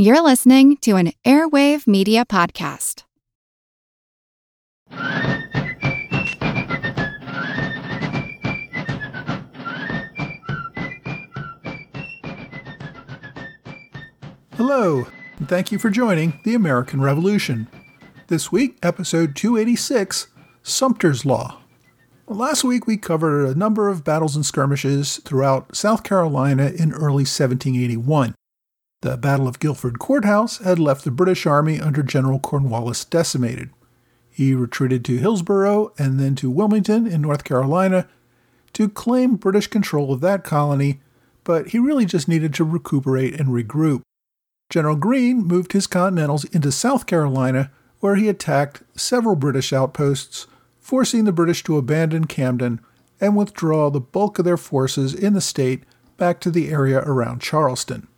You're listening to an Airwave Media Podcast. Hello, and thank you for joining the American Revolution. This week, episode 286 Sumter's Law. Last week, we covered a number of battles and skirmishes throughout South Carolina in early 1781. The Battle of Guilford Courthouse had left the British Army under General Cornwallis decimated. He retreated to Hillsborough and then to Wilmington in North Carolina to claim British control of that colony, but he really just needed to recuperate and regroup. General Greene moved his Continentals into South Carolina, where he attacked several British outposts, forcing the British to abandon Camden and withdraw the bulk of their forces in the state back to the area around Charleston.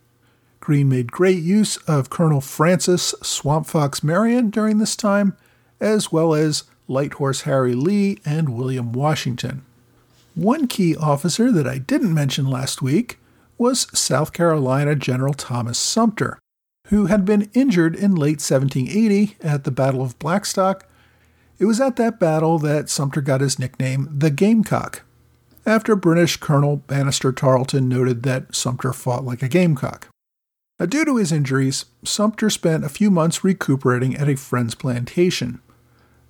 Greene made great use of Colonel Francis Swamp Fox Marion during this time, as well as Light Horse Harry Lee and William Washington. One key officer that I didn't mention last week was South Carolina General Thomas Sumter, who had been injured in late 1780 at the Battle of Blackstock. It was at that battle that Sumter got his nickname, the Gamecock, after British Colonel Banastre Tarleton noted that Sumter fought like a gamecock. Now, due to his injuries, Sumter spent a few months recuperating at a friend's plantation.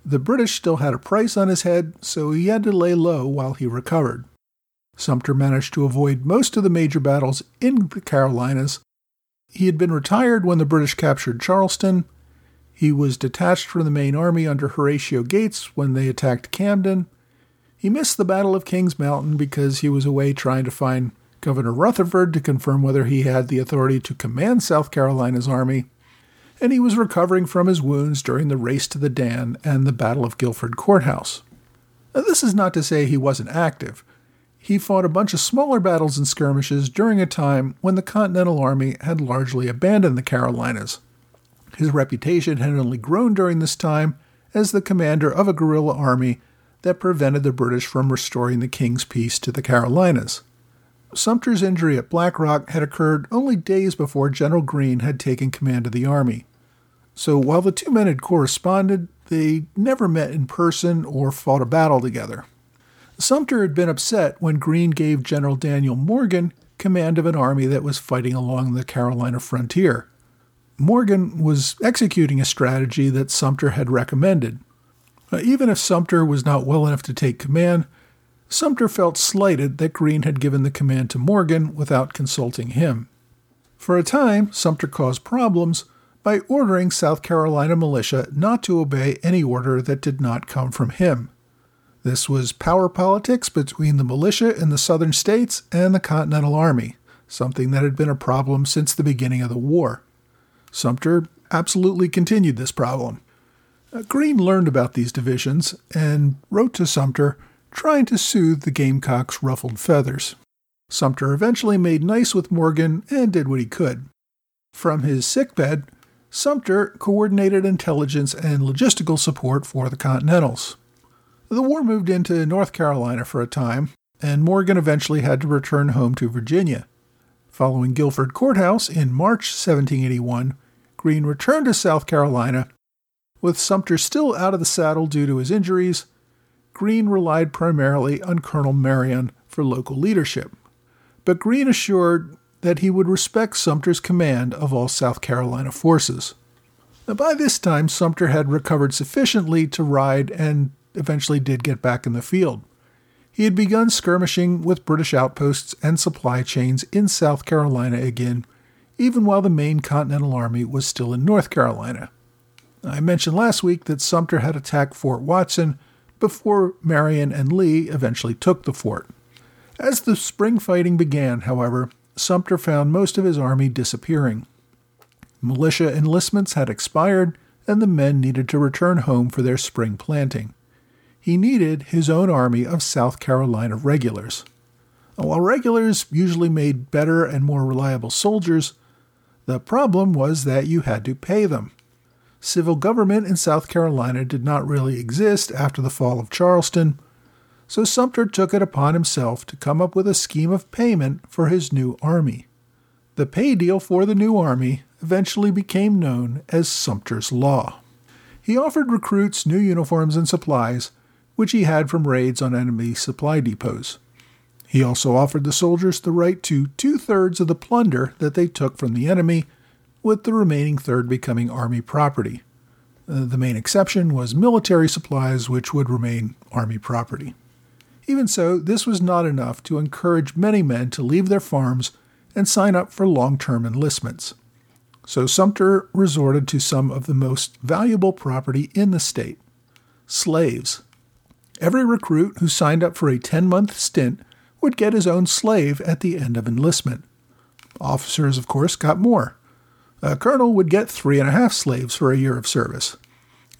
The British still had a price on his head, so he had to lay low while he recovered. Sumter managed to avoid most of the major battles in the Carolinas. He had been retired when the British captured Charleston. He was detached from the main army under Horatio Gates when they attacked Camden. He missed the Battle of Kings Mountain because he was away trying to find Governor Rutherford to confirm whether he had the authority to command South Carolina's army. And he was recovering from his wounds during the race to the Dan and the Battle of Guilford Courthouse. Now, this is not to say he wasn't active he fought a bunch of smaller battles and skirmishes during a time when the Continental Army had largely abandoned the Carolinas. His reputation had only grown during this time as the commander of a guerrilla army that prevented the British from restoring the King's peace to the Carolinas. Sumter's injury at Blackstock had occurred only days before General Greene had taken command of the army. So while the two men had corresponded, they never met in person or fought a battle together. Sumter had been upset when Greene gave General Daniel Morgan command of an army that was fighting along the Carolina frontier. Morgan was executing a strategy that Sumter had recommended. Even if Sumter was not well enough to take command, Sumter felt slighted that Greene had given the command to Morgan without consulting him. For a time, Sumter caused problems by ordering South Carolina militia not to obey any order that did not come from him. This was power politics between the militia in the southern states and the Continental Army, something that had been a problem since the beginning of the war. Sumter absolutely continued this problem. Greene learned about these divisions and wrote to Sumter trying to soothe the Gamecock's ruffled feathers. Sumter eventually made nice with Morgan and did what he could. From his sickbed, Sumter coordinated intelligence and logistical support for the Continentals. The war moved into North Carolina for a time, and Morgan eventually had to return home to Virginia. Following Guilford Courthouse in March 1781, Greene returned to South Carolina. With Sumter still out of the saddle due to his injuries, Greene relied primarily on Colonel Marion for local leadership. But Greene assured that he would respect Sumter's command of all South Carolina forces. Now, by this time, Sumter had recovered sufficiently to ride and eventually did get back in the field. He had begun skirmishing with British outposts and supply chains in South Carolina again, even while the main Continental Army was still in North Carolina. I mentioned last week that Sumter had attacked Fort Watson before Marion and Lee eventually took the fort. As the spring fighting began, however, Sumter found most of his army disappearing. Militia enlistments had expired, and the men needed to return home for their spring planting he needed his own army of South Carolina regulars. While regulars usually made better and more reliable soldiers, the problem was that you had to pay them. Civil government in South Carolina did not really exist after the fall of Charleston, so Sumter took it upon himself to come up with a scheme of payment for his new army. The pay deal for the new army, eventually became known as Sumter's Law. He offered recruits new uniforms and supplies, which he had from raids on enemy supply depots. He also offered the soldiers the right to two thirds of the plunder that they took from the enemy, with the remaining third becoming Army property. Uh, the main exception was military supplies, which would remain Army property. Even so, this was not enough to encourage many men to leave their farms and sign up for long term enlistments. So Sumter resorted to some of the most valuable property in the state slaves. Every recruit who signed up for a 10 month stint would get his own slave at the end of enlistment. Officers, of course, got more. A colonel would get three and a half slaves for a year of service.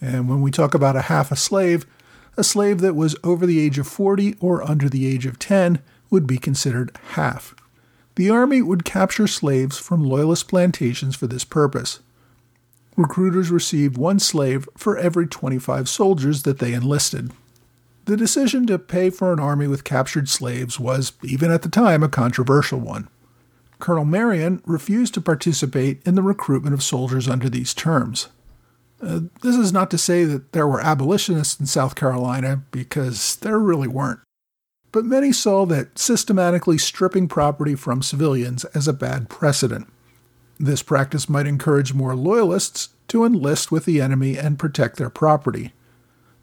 And when we talk about a half a slave, a slave that was over the age of 40 or under the age of 10 would be considered half. The Army would capture slaves from Loyalist plantations for this purpose. Recruiters received one slave for every 25 soldiers that they enlisted. The decision to pay for an army with captured slaves was, even at the time, a controversial one. Colonel Marion refused to participate in the recruitment of soldiers under these terms. Uh, this is not to say that there were abolitionists in South Carolina, because there really weren't. But many saw that systematically stripping property from civilians as a bad precedent. This practice might encourage more loyalists to enlist with the enemy and protect their property.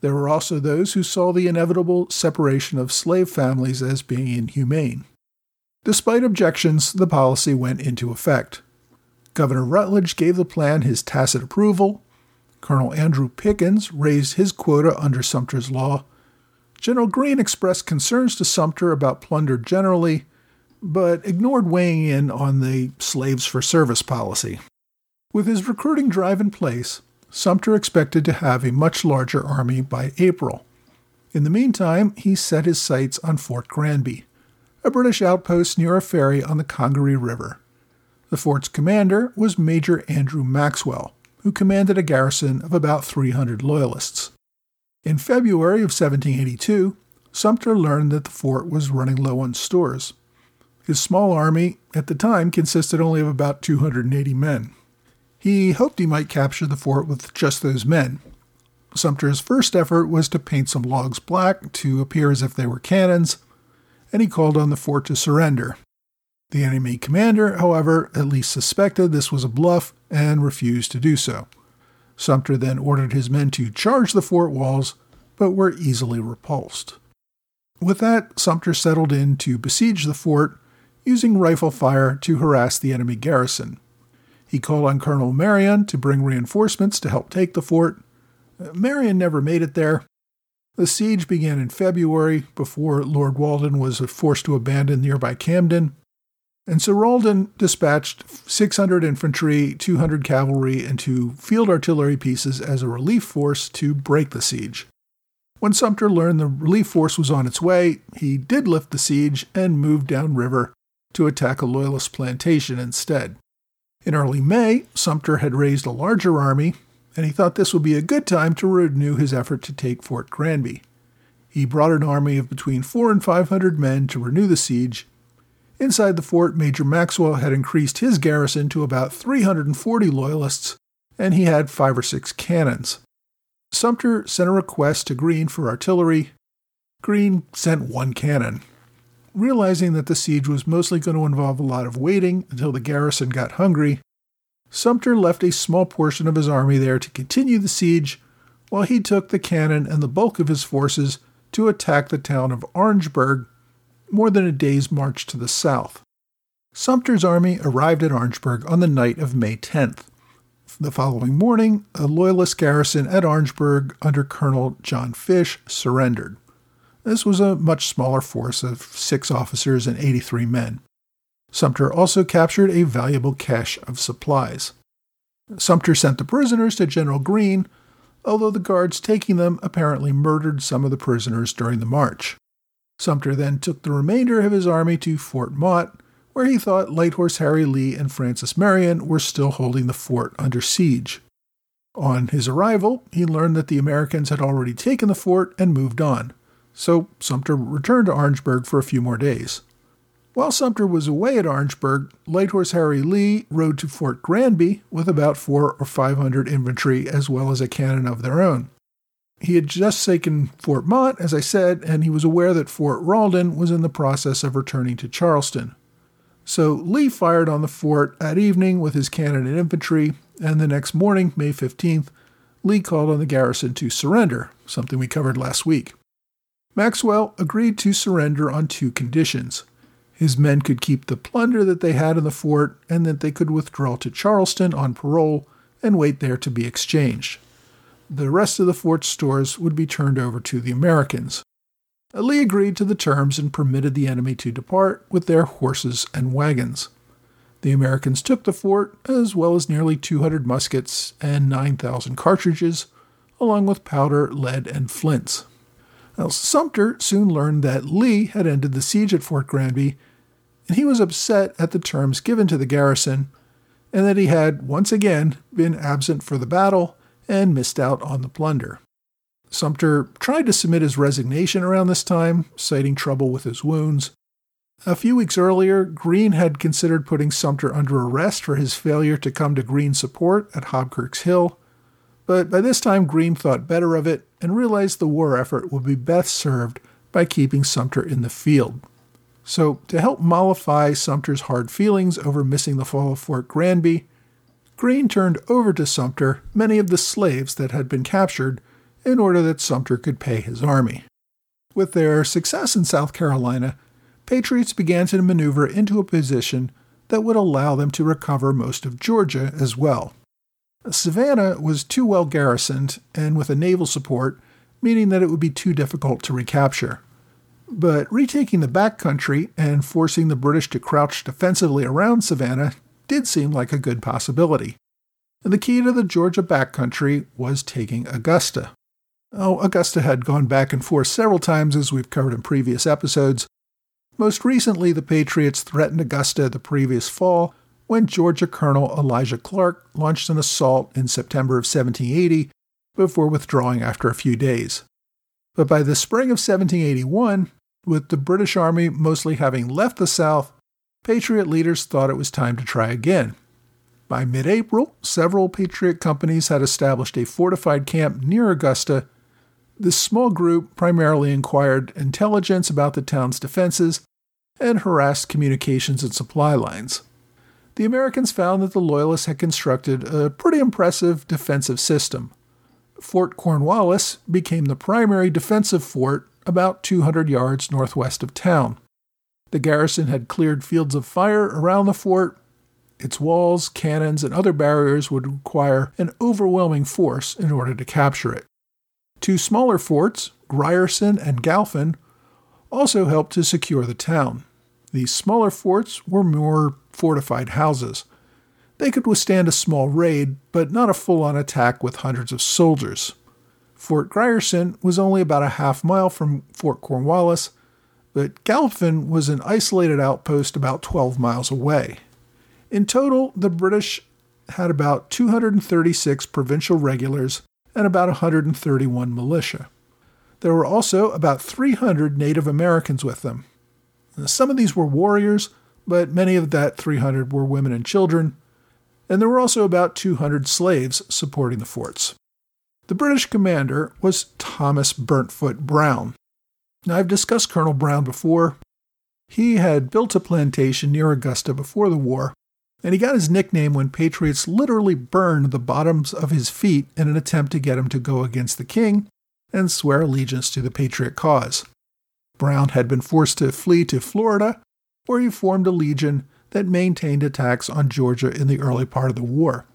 There were also those who saw the inevitable separation of slave families as being inhumane. Despite objections, the policy went into effect. Governor Rutledge gave the plan his tacit approval, Colonel Andrew Pickens raised his quota under Sumter's law. General Greene expressed concerns to Sumter about plunder generally, but ignored weighing in on the slaves for service policy. With his recruiting drive in place, Sumter expected to have a much larger army by April. In the meantime, he set his sights on Fort Granby, a British outpost near a ferry on the Congaree River. The fort's commander was Major Andrew Maxwell, who commanded a garrison of about 300 Loyalists. In February of 1782, Sumter learned that the fort was running low on stores. His small army at the time consisted only of about 280 men. He hoped he might capture the fort with just those men. Sumter's first effort was to paint some logs black to appear as if they were cannons, and he called on the fort to surrender. The enemy commander, however, at least suspected this was a bluff and refused to do so. Sumter then ordered his men to charge the fort walls, but were easily repulsed. With that, Sumter settled in to besiege the fort, using rifle fire to harass the enemy garrison. He called on Colonel Marion to bring reinforcements to help take the fort. Marion never made it there. The siege began in February before Lord Rawdon was forced to abandon nearby Camden, and Sir Rawdon dispatched 600 infantry, 200 cavalry, and two field artillery pieces as a relief force to break the siege. When Sumter learned the relief force was on its way, he did lift the siege and moved downriver to attack a Loyalist plantation instead. In early May, Sumter had raised a larger army, and he thought this would be a good time to renew his effort to take Fort Granby. He brought an army of between four and five hundred men to renew the siege, Inside the fort, Major Maxwell had increased his garrison to about 340 Loyalists, and he had five or six cannons. Sumter sent a request to Greene for artillery. Greene sent one cannon. Realizing that the siege was mostly going to involve a lot of waiting until the garrison got hungry, Sumter left a small portion of his army there to continue the siege, while he took the cannon and the bulk of his forces to attack the town of Orangeburg more than a day's march to the south. Sumter's army arrived at Orangeburg on the night of May 10th. The following morning, a Loyalist garrison at Orangeburg under Colonel John Fish surrendered. This was a much smaller force of six officers and 83 men. Sumter also captured a valuable cache of supplies. Sumter sent the prisoners to General Greene, although the guards taking them apparently murdered some of the prisoners during the march. Sumter then took the remainder of his army to Fort Mott, where he thought Light Horse Harry Lee and Francis Marion were still holding the fort under siege. On his arrival, he learned that the Americans had already taken the fort and moved on, so Sumter returned to Orangeburg for a few more days. While Sumter was away at Orangeburg, Light Horse Harry Lee rode to Fort Granby with about four or five hundred infantry as well as a cannon of their own. He had just taken Fort Mott, as I said, and he was aware that Lord Rawdon was in the process of returning to Charleston. So Lee fired on the fort at evening with his cannon and infantry, and the next morning, May 15th, Lee called on the garrison to surrender, something we covered last week. Maxwell agreed to surrender on two conditions. His men could keep the plunder that they had in the fort, and that they could withdraw to Charleston on parole and wait there to be exchanged. The rest of the fort's stores would be turned over to the Americans. Lee agreed to the terms and permitted the enemy to depart with their horses and wagons. The Americans took the fort, as well as nearly 200 muskets and 9,000 cartridges, along with powder, lead, and flints. Now, Sumter soon learned that Lee had ended the siege at Fort Granby and he was upset at the terms given to the garrison, and that he had, once again, been absent for the battle and missed out on the plunder. Sumter tried to submit his resignation around this time, citing trouble with his wounds. A few weeks earlier, Greene had considered putting Sumter under arrest for his failure to come to Greene's support at Hobkirk's Hill, but by this time Greene thought better of it and realized the war effort would be best served by keeping Sumter in the field. So, to help mollify Sumter's hard feelings over missing the fall of Fort Granby, Greene turned over to Sumter many of the slaves that had been captured in order that Sumter could pay his army. With their success in South Carolina, Patriots began to maneuver into a position that would allow them to recover most of Georgia as well. Savannah was too well garrisoned and with a naval support, meaning that it would be too difficult to recapture. But retaking the backcountry and forcing the British to crouch defensively around Savannah did seem like a good possibility. And the key to the Georgia backcountry was taking Augusta. Oh, Augusta had gone back and forth several times as we've covered in previous episodes. Most recently, the Patriots threatened Augusta the previous fall when Georgia Colonel Elijah Clark launched an assault in September of 1780 before withdrawing after a few days. But by the spring of 1781, with the British Army mostly having left the South, Patriot leaders thought it was time to try again. By mid April, several Patriot companies had established a fortified camp near Augusta. This small group primarily inquired intelligence about the town's defenses and harassed communications and supply lines. The Americans found that the Loyalists had constructed a pretty impressive defensive system. Fort Cornwallis became the primary defensive fort about 200 yards northwest of town. The garrison had cleared fields of fire around the fort. Its walls, cannons, and other barriers would require an overwhelming force in order to capture it. Two smaller forts, Grierson and Galphin, also helped to secure the town. These smaller forts were more fortified houses. They could withstand a small raid, but not a full on attack with hundreds of soldiers. Fort Grierson was only about a half mile from Fort Cornwallis, but Galphin was an isolated outpost about 12 miles away. In total, the British had about 236 provincial regulars and about 131 militia. There were also about 300 Native Americans with them. Some of these were warriors, but many of that 300 were women and children, and there were also about 200 slaves supporting the forts. The British commander was Thomas Burntfoot Brown. Now, I've discussed Colonel Brown before. He had built a plantation near Augusta before the war, and he got his nickname when Patriots literally burned the bottoms of his feet in an attempt to get him to go against the king and swear allegiance to the Patriot cause. Brown had been forced to flee to Florida, where he formed a legion that maintained attacks on Georgia in the early part of the war.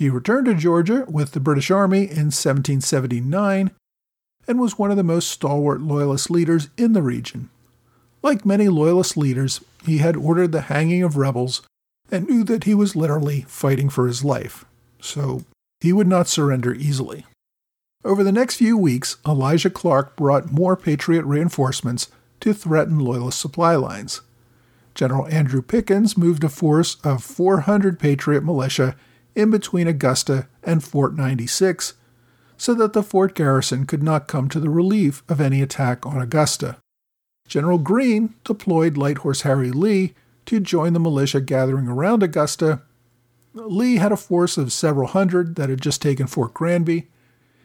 He returned to Georgia with the British Army in 1779 and was one of the most stalwart Loyalist leaders in the region. Like many Loyalist leaders, he had ordered the hanging of rebels and knew that he was literally fighting for his life, so he would not surrender easily. Over the next few weeks, Elijah Clark brought more Patriot reinforcements to threaten Loyalist supply lines. General Andrew Pickens moved a force of 400 Patriot militia in between Augusta and Fort 96, so that the fort garrison could not come to the relief of any attack on Augusta. General Greene deployed Light Horse Harry Lee to join the militia gathering around Augusta. Lee had a force of several hundred that had just taken Fort Granby.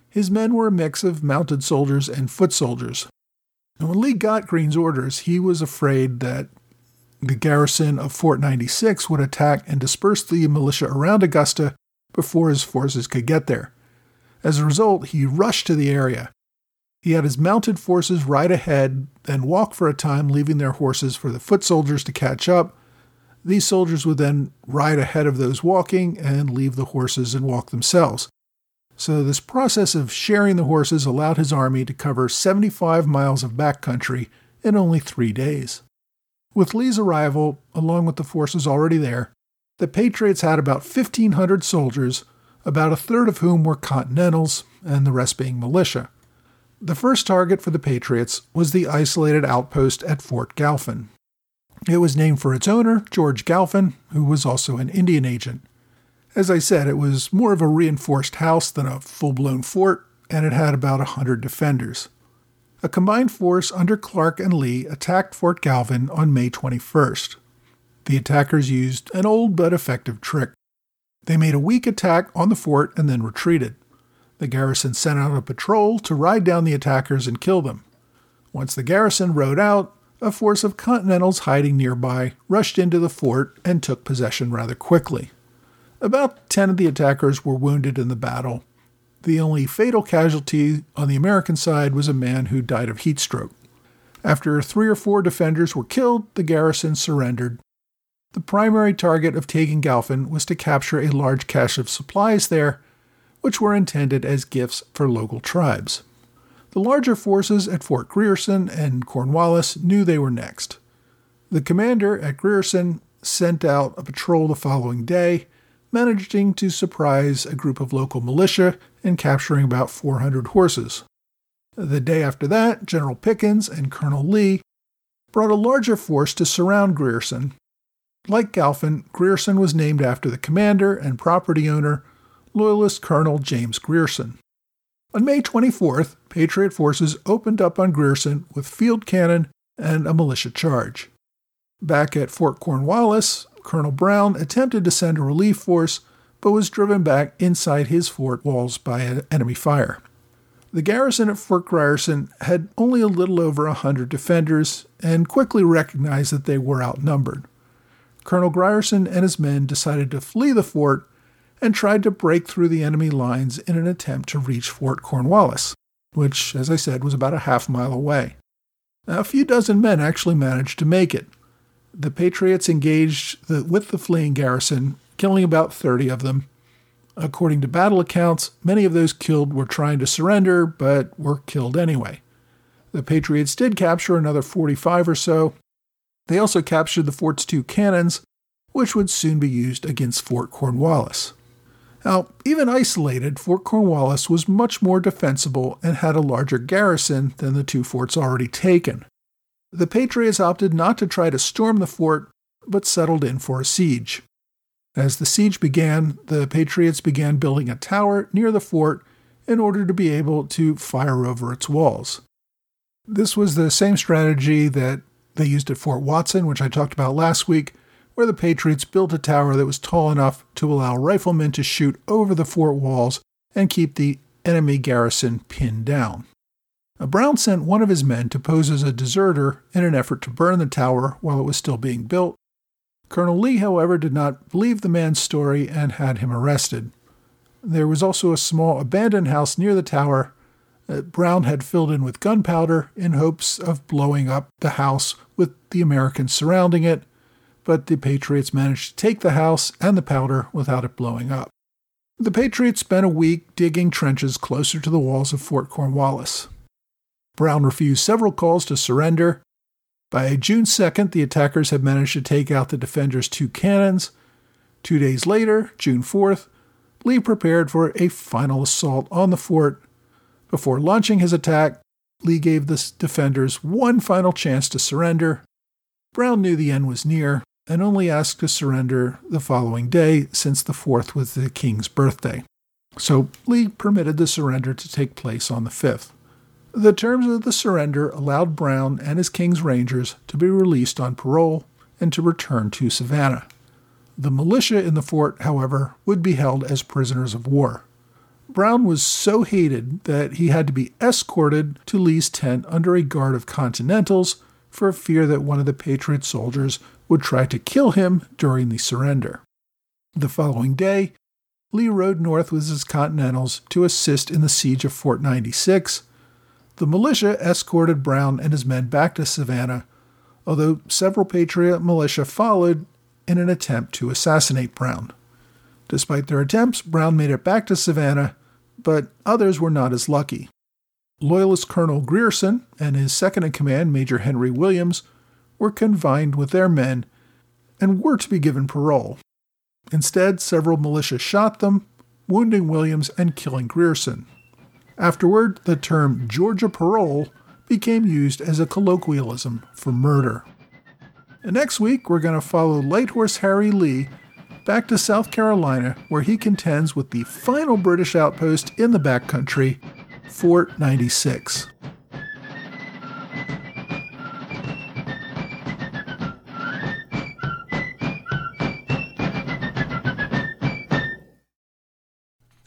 His men were a mix of mounted soldiers and foot soldiers. And when Lee got Greene's orders, he was afraid that the garrison of Fort 96 would attack and disperse the militia around Augusta before his forces could get there. As a result, he rushed to the area. He had his mounted forces ride ahead, then walk for a time, leaving their horses for the foot soldiers to catch up. These soldiers would then ride ahead of those walking and leave the horses and walk themselves. So, this process of sharing the horses allowed his army to cover 75 miles of backcountry in only three days. With Lee's arrival, along with the forces already there, the Patriots had about 1,500 soldiers, about a third of whom were Continentals, and the rest being militia. The first target for the Patriots was the isolated outpost at Fort Galphin. It was named for its owner, George Galphin, who was also an Indian agent. As I said, it was more of a reinforced house than a full blown fort, and it had about a hundred defenders. A combined force under Clark and Lee attacked Fort Galphin on May 21st. The attackers used an old but effective trick. They made a weak attack on the fort and then retreated. The garrison sent out a patrol to ride down the attackers and kill them. Once the garrison rode out, a force of Continentals hiding nearby rushed into the fort and took possession rather quickly. About 10 of the attackers were wounded in the battle. The only fatal casualty on the American side was a man who died of heat stroke. After three or four defenders were killed, the garrison surrendered. The primary target of taking Galphin was to capture a large cache of supplies there, which were intended as gifts for local tribes. The larger forces at Fort Grierson and Cornwallis knew they were next. The commander at Grierson sent out a patrol the following day managing to surprise a group of local militia and capturing about 400 horses. The day after that, General Pickens and Colonel Lee brought a larger force to surround Grierson. Like Galphin, Grierson was named after the commander and property owner, Loyalist Colonel James Grierson. On May 24th, Patriot forces opened up on Grierson with field cannon and a militia charge. Back at Fort Cornwallis, Colonel Brown attempted to send a relief force, but was driven back inside his fort walls by enemy fire. The garrison at Fort Grierson had only a little over a hundred defenders and quickly recognized that they were outnumbered. Colonel Grierson and his men decided to flee the fort and tried to break through the enemy lines in an attempt to reach Fort Cornwallis, which, as I said, was about a half mile away. a few dozen men actually managed to make it, the Patriots engaged the, with the fleeing garrison, killing about 30 of them. According to battle accounts, many of those killed were trying to surrender, but were killed anyway. The Patriots did capture another 45 or so. They also captured the fort's two cannons, which would soon be used against Fort Cornwallis. Now, even isolated, Fort Cornwallis was much more defensible and had a larger garrison than the two forts already taken. The Patriots opted not to try to storm the fort, but settled in for a siege. As the siege began, the Patriots began building a tower near the fort in order to be able to fire over its walls. This was the same strategy that they used at Fort Watson, which I talked about last week, where the Patriots built a tower that was tall enough to allow riflemen to shoot over the fort walls and keep the enemy garrison pinned down. Brown sent one of his men to pose as a deserter in an effort to burn the tower while it was still being built. Colonel Lee, however, did not believe the man's story and had him arrested. There was also a small abandoned house near the tower that Brown had filled in with gunpowder in hopes of blowing up the house with the Americans surrounding it, but the Patriots managed to take the house and the powder without it blowing up. The Patriots spent a week digging trenches closer to the walls of Fort Cornwallis. Brown refused several calls to surrender. By June 2nd, the attackers had managed to take out the defenders' two cannons. Two days later, June 4th, Lee prepared for a final assault on the fort. Before launching his attack, Lee gave the defenders one final chance to surrender. Brown knew the end was near and only asked to surrender the following day since the 4th was the king's birthday. So Lee permitted the surrender to take place on the 5th. The terms of the surrender allowed Brown and his King's Rangers to be released on parole and to return to Savannah. The militia in the fort, however, would be held as prisoners of war. Brown was so hated that he had to be escorted to Lee's tent under a guard of Continentals for fear that one of the Patriot soldiers would try to kill him during the surrender. The following day, Lee rode north with his Continentals to assist in the siege of Fort 96. The militia escorted Brown and his men back to Savannah, although several Patriot militia followed in an attempt to assassinate Brown. Despite their attempts, Brown made it back to Savannah, but others were not as lucky. Loyalist Colonel Grierson and his second in command, Major Henry Williams, were confined with their men and were to be given parole. Instead, several militia shot them, wounding Williams and killing Grierson. Afterward, the term Georgia parole became used as a colloquialism for murder. And next week, we're going to follow Light Horse Harry Lee back to South Carolina, where he contends with the final British outpost in the backcountry, Fort 96.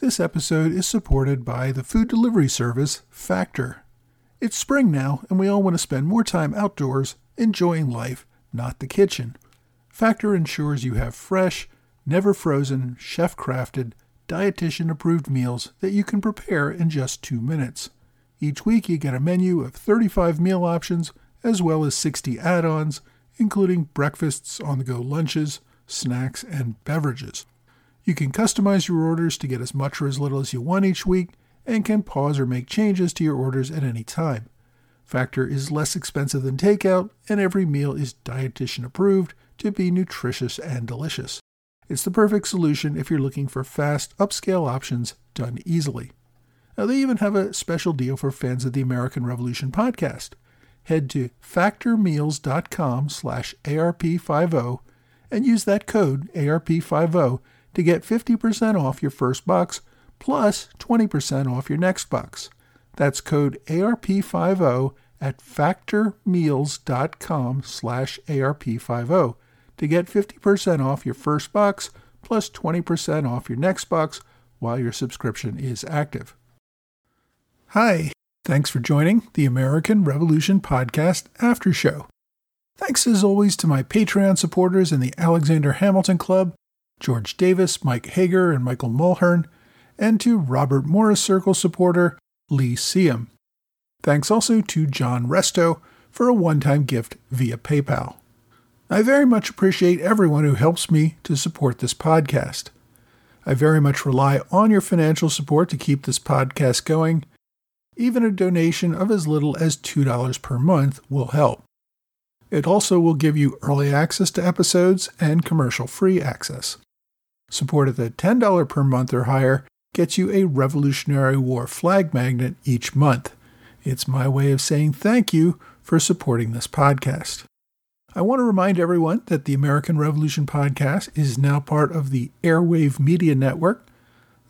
This episode is supported by the food delivery service Factor. It's spring now, and we all want to spend more time outdoors enjoying life, not the kitchen. Factor ensures you have fresh, never frozen, chef crafted, dietitian approved meals that you can prepare in just two minutes. Each week, you get a menu of 35 meal options as well as 60 add ons, including breakfasts, on the go lunches, snacks, and beverages. You can customize your orders to get as much or as little as you want each week and can pause or make changes to your orders at any time. Factor is less expensive than takeout, and every meal is dietitian approved to be nutritious and delicious. It's the perfect solution if you're looking for fast, upscale options done easily. Now, they even have a special deal for fans of the American Revolution podcast. Head to factormeals.com slash ARP50 and use that code ARP50 to get 50% off your first box plus 20% off your next box. That's code ARP50 at factormeals.com slash ARP50 to get 50% off your first box plus 20% off your next box while your subscription is active. Hi, thanks for joining the American Revolution Podcast After Show. Thanks as always to my Patreon supporters in the Alexander Hamilton Club George Davis, Mike Hager, and Michael Mulhern, and to Robert Morris Circle supporter Lee Seam. Thanks also to John Resto for a one time gift via PayPal. I very much appreciate everyone who helps me to support this podcast. I very much rely on your financial support to keep this podcast going. Even a donation of as little as $2 per month will help. It also will give you early access to episodes and commercial free access. Support at the $10 per month or higher gets you a Revolutionary War flag magnet each month. It's my way of saying thank you for supporting this podcast. I want to remind everyone that the American Revolution podcast is now part of the Airwave Media Network.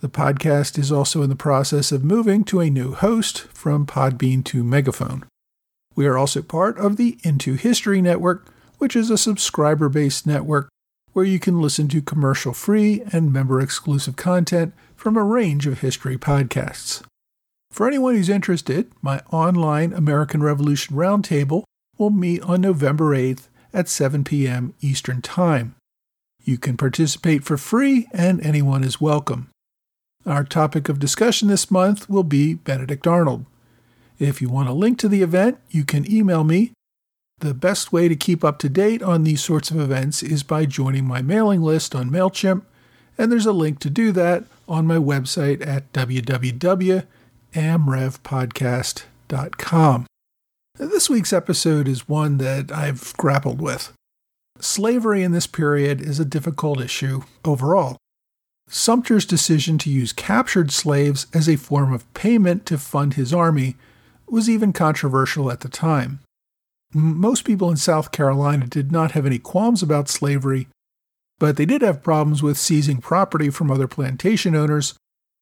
The podcast is also in the process of moving to a new host from Podbean to Megaphone. We are also part of the Into History Network, which is a subscriber based network where you can listen to commercial free and member exclusive content from a range of history podcasts. For anyone who's interested, my online American Revolution Roundtable will meet on November 8th at 7 p.m. Eastern Time. You can participate for free, and anyone is welcome. Our topic of discussion this month will be Benedict Arnold. If you want a link to the event, you can email me the best way to keep up to date on these sorts of events is by joining my mailing list on MailChimp, and there's a link to do that on my website at www.amrevpodcast.com. This week's episode is one that I've grappled with. Slavery in this period is a difficult issue overall. Sumter's decision to use captured slaves as a form of payment to fund his army was even controversial at the time. Most people in South Carolina did not have any qualms about slavery, but they did have problems with seizing property from other plantation owners,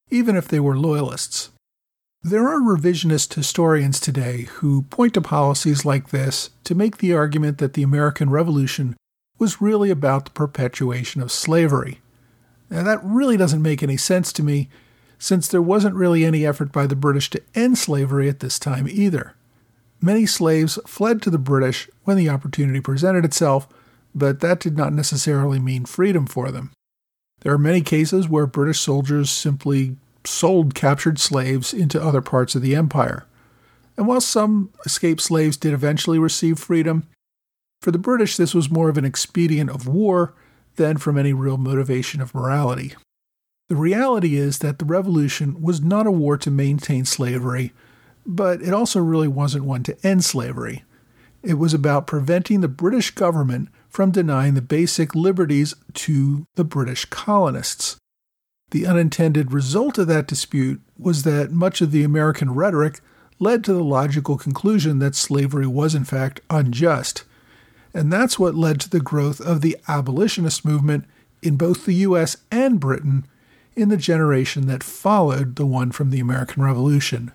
even if they were loyalists. There are revisionist historians today who point to policies like this to make the argument that the American Revolution was really about the perpetuation of slavery. Now, that really doesn't make any sense to me, since there wasn't really any effort by the British to end slavery at this time either. Many slaves fled to the British when the opportunity presented itself, but that did not necessarily mean freedom for them. There are many cases where British soldiers simply sold captured slaves into other parts of the empire. And while some escaped slaves did eventually receive freedom, for the British this was more of an expedient of war than from any real motivation of morality. The reality is that the revolution was not a war to maintain slavery, but it also really wasn't one to end slavery. It was about preventing the British government from denying the basic liberties to the British colonists. The unintended result of that dispute was that much of the American rhetoric led to the logical conclusion that slavery was in fact unjust. And that's what led to the growth of the abolitionist movement in both the US and Britain in the generation that followed the one from the American Revolution.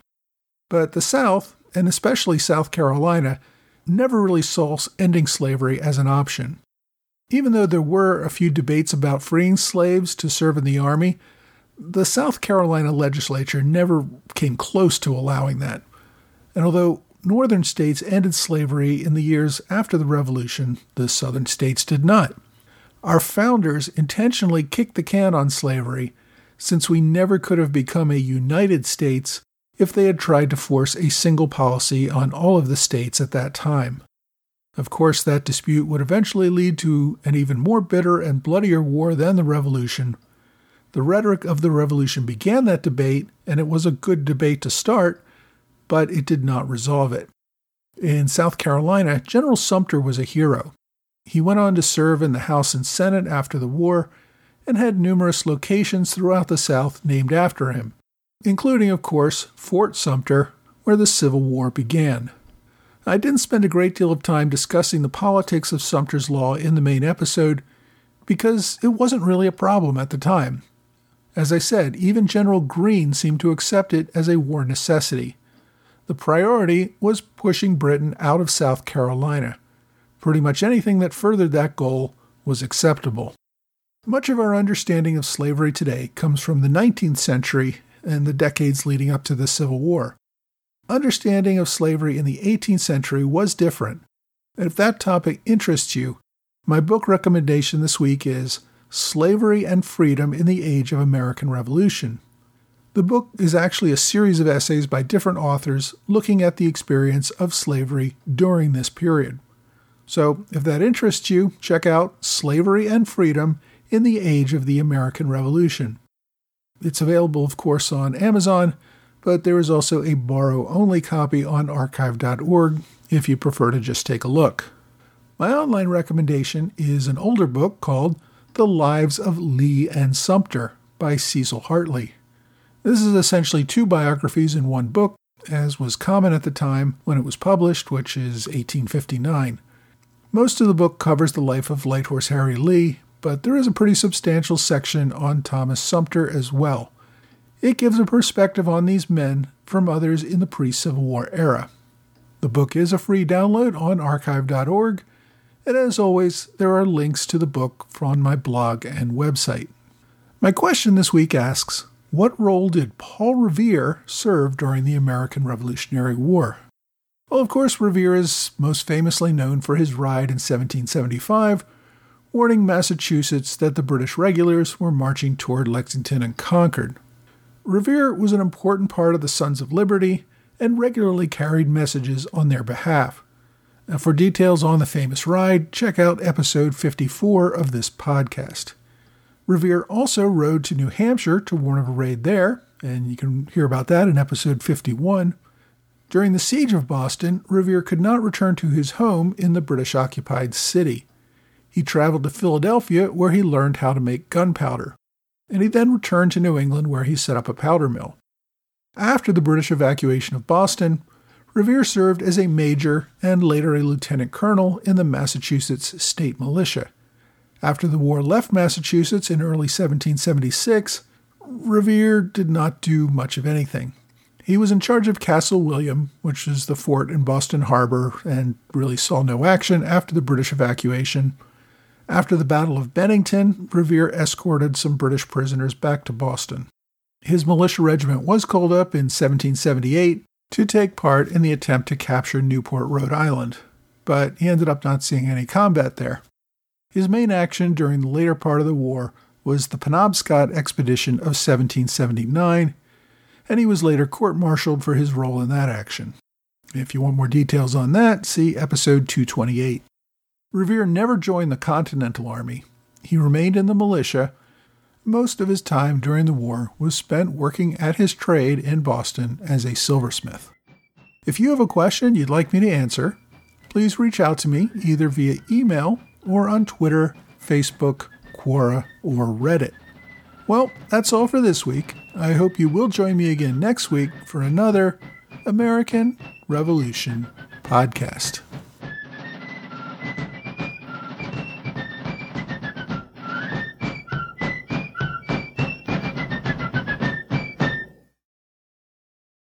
But the South, and especially South Carolina, never really saw ending slavery as an option. Even though there were a few debates about freeing slaves to serve in the Army, the South Carolina legislature never came close to allowing that. And although northern states ended slavery in the years after the Revolution, the southern states did not. Our founders intentionally kicked the can on slavery since we never could have become a United States if they had tried to force a single policy on all of the states at that time. Of course, that dispute would eventually lead to an even more bitter and bloodier war than the Revolution. The rhetoric of the Revolution began that debate, and it was a good debate to start, but it did not resolve it. In South Carolina, General Sumter was a hero. He went on to serve in the House and Senate after the war and had numerous locations throughout the South named after him, including, of course, Fort Sumter, where the Civil War began. I didn't spend a great deal of time discussing the politics of Sumter's Law in the main episode because it wasn't really a problem at the time. As I said, even General Greene seemed to accept it as a war necessity. The priority was pushing Britain out of South Carolina. Pretty much anything that furthered that goal was acceptable. Much of our understanding of slavery today comes from the 19th century and the decades leading up to the Civil War understanding of slavery in the 18th century was different. And if that topic interests you, my book recommendation this week is Slavery and Freedom in the Age of American Revolution. The book is actually a series of essays by different authors looking at the experience of slavery during this period. So, if that interests you, check out Slavery and Freedom in the Age of the American Revolution. It's available, of course, on Amazon but there is also a borrow only copy on archive.org if you prefer to just take a look. My online recommendation is an older book called The Lives of Lee and Sumter by Cecil Hartley. This is essentially two biographies in one book, as was common at the time when it was published, which is 1859. Most of the book covers the life of Light Horse Harry Lee, but there is a pretty substantial section on Thomas Sumter as well. It gives a perspective on these men from others in the pre Civil War era. The book is a free download on archive.org, and as always, there are links to the book on my blog and website. My question this week asks What role did Paul Revere serve during the American Revolutionary War? Well, of course, Revere is most famously known for his ride in 1775, warning Massachusetts that the British regulars were marching toward Lexington and Concord. Revere was an important part of the Sons of Liberty and regularly carried messages on their behalf. Now, for details on the famous ride, check out episode 54 of this podcast. Revere also rode to New Hampshire to warn of a raid there, and you can hear about that in episode 51. During the siege of Boston, Revere could not return to his home in the British occupied city. He traveled to Philadelphia, where he learned how to make gunpowder and he then returned to New England where he set up a powder mill. After the British evacuation of Boston, Revere served as a major and later a lieutenant colonel in the Massachusetts State Militia. After the war left Massachusetts in early 1776, Revere did not do much of anything. He was in charge of Castle William, which is the fort in Boston Harbor, and really saw no action after the British evacuation. After the Battle of Bennington, Revere escorted some British prisoners back to Boston. His militia regiment was called up in 1778 to take part in the attempt to capture Newport, Rhode Island, but he ended up not seeing any combat there. His main action during the later part of the war was the Penobscot expedition of 1779, and he was later court martialed for his role in that action. If you want more details on that, see episode 228. Revere never joined the Continental Army. He remained in the militia. Most of his time during the war was spent working at his trade in Boston as a silversmith. If you have a question you'd like me to answer, please reach out to me either via email or on Twitter, Facebook, Quora, or Reddit. Well, that's all for this week. I hope you will join me again next week for another American Revolution podcast.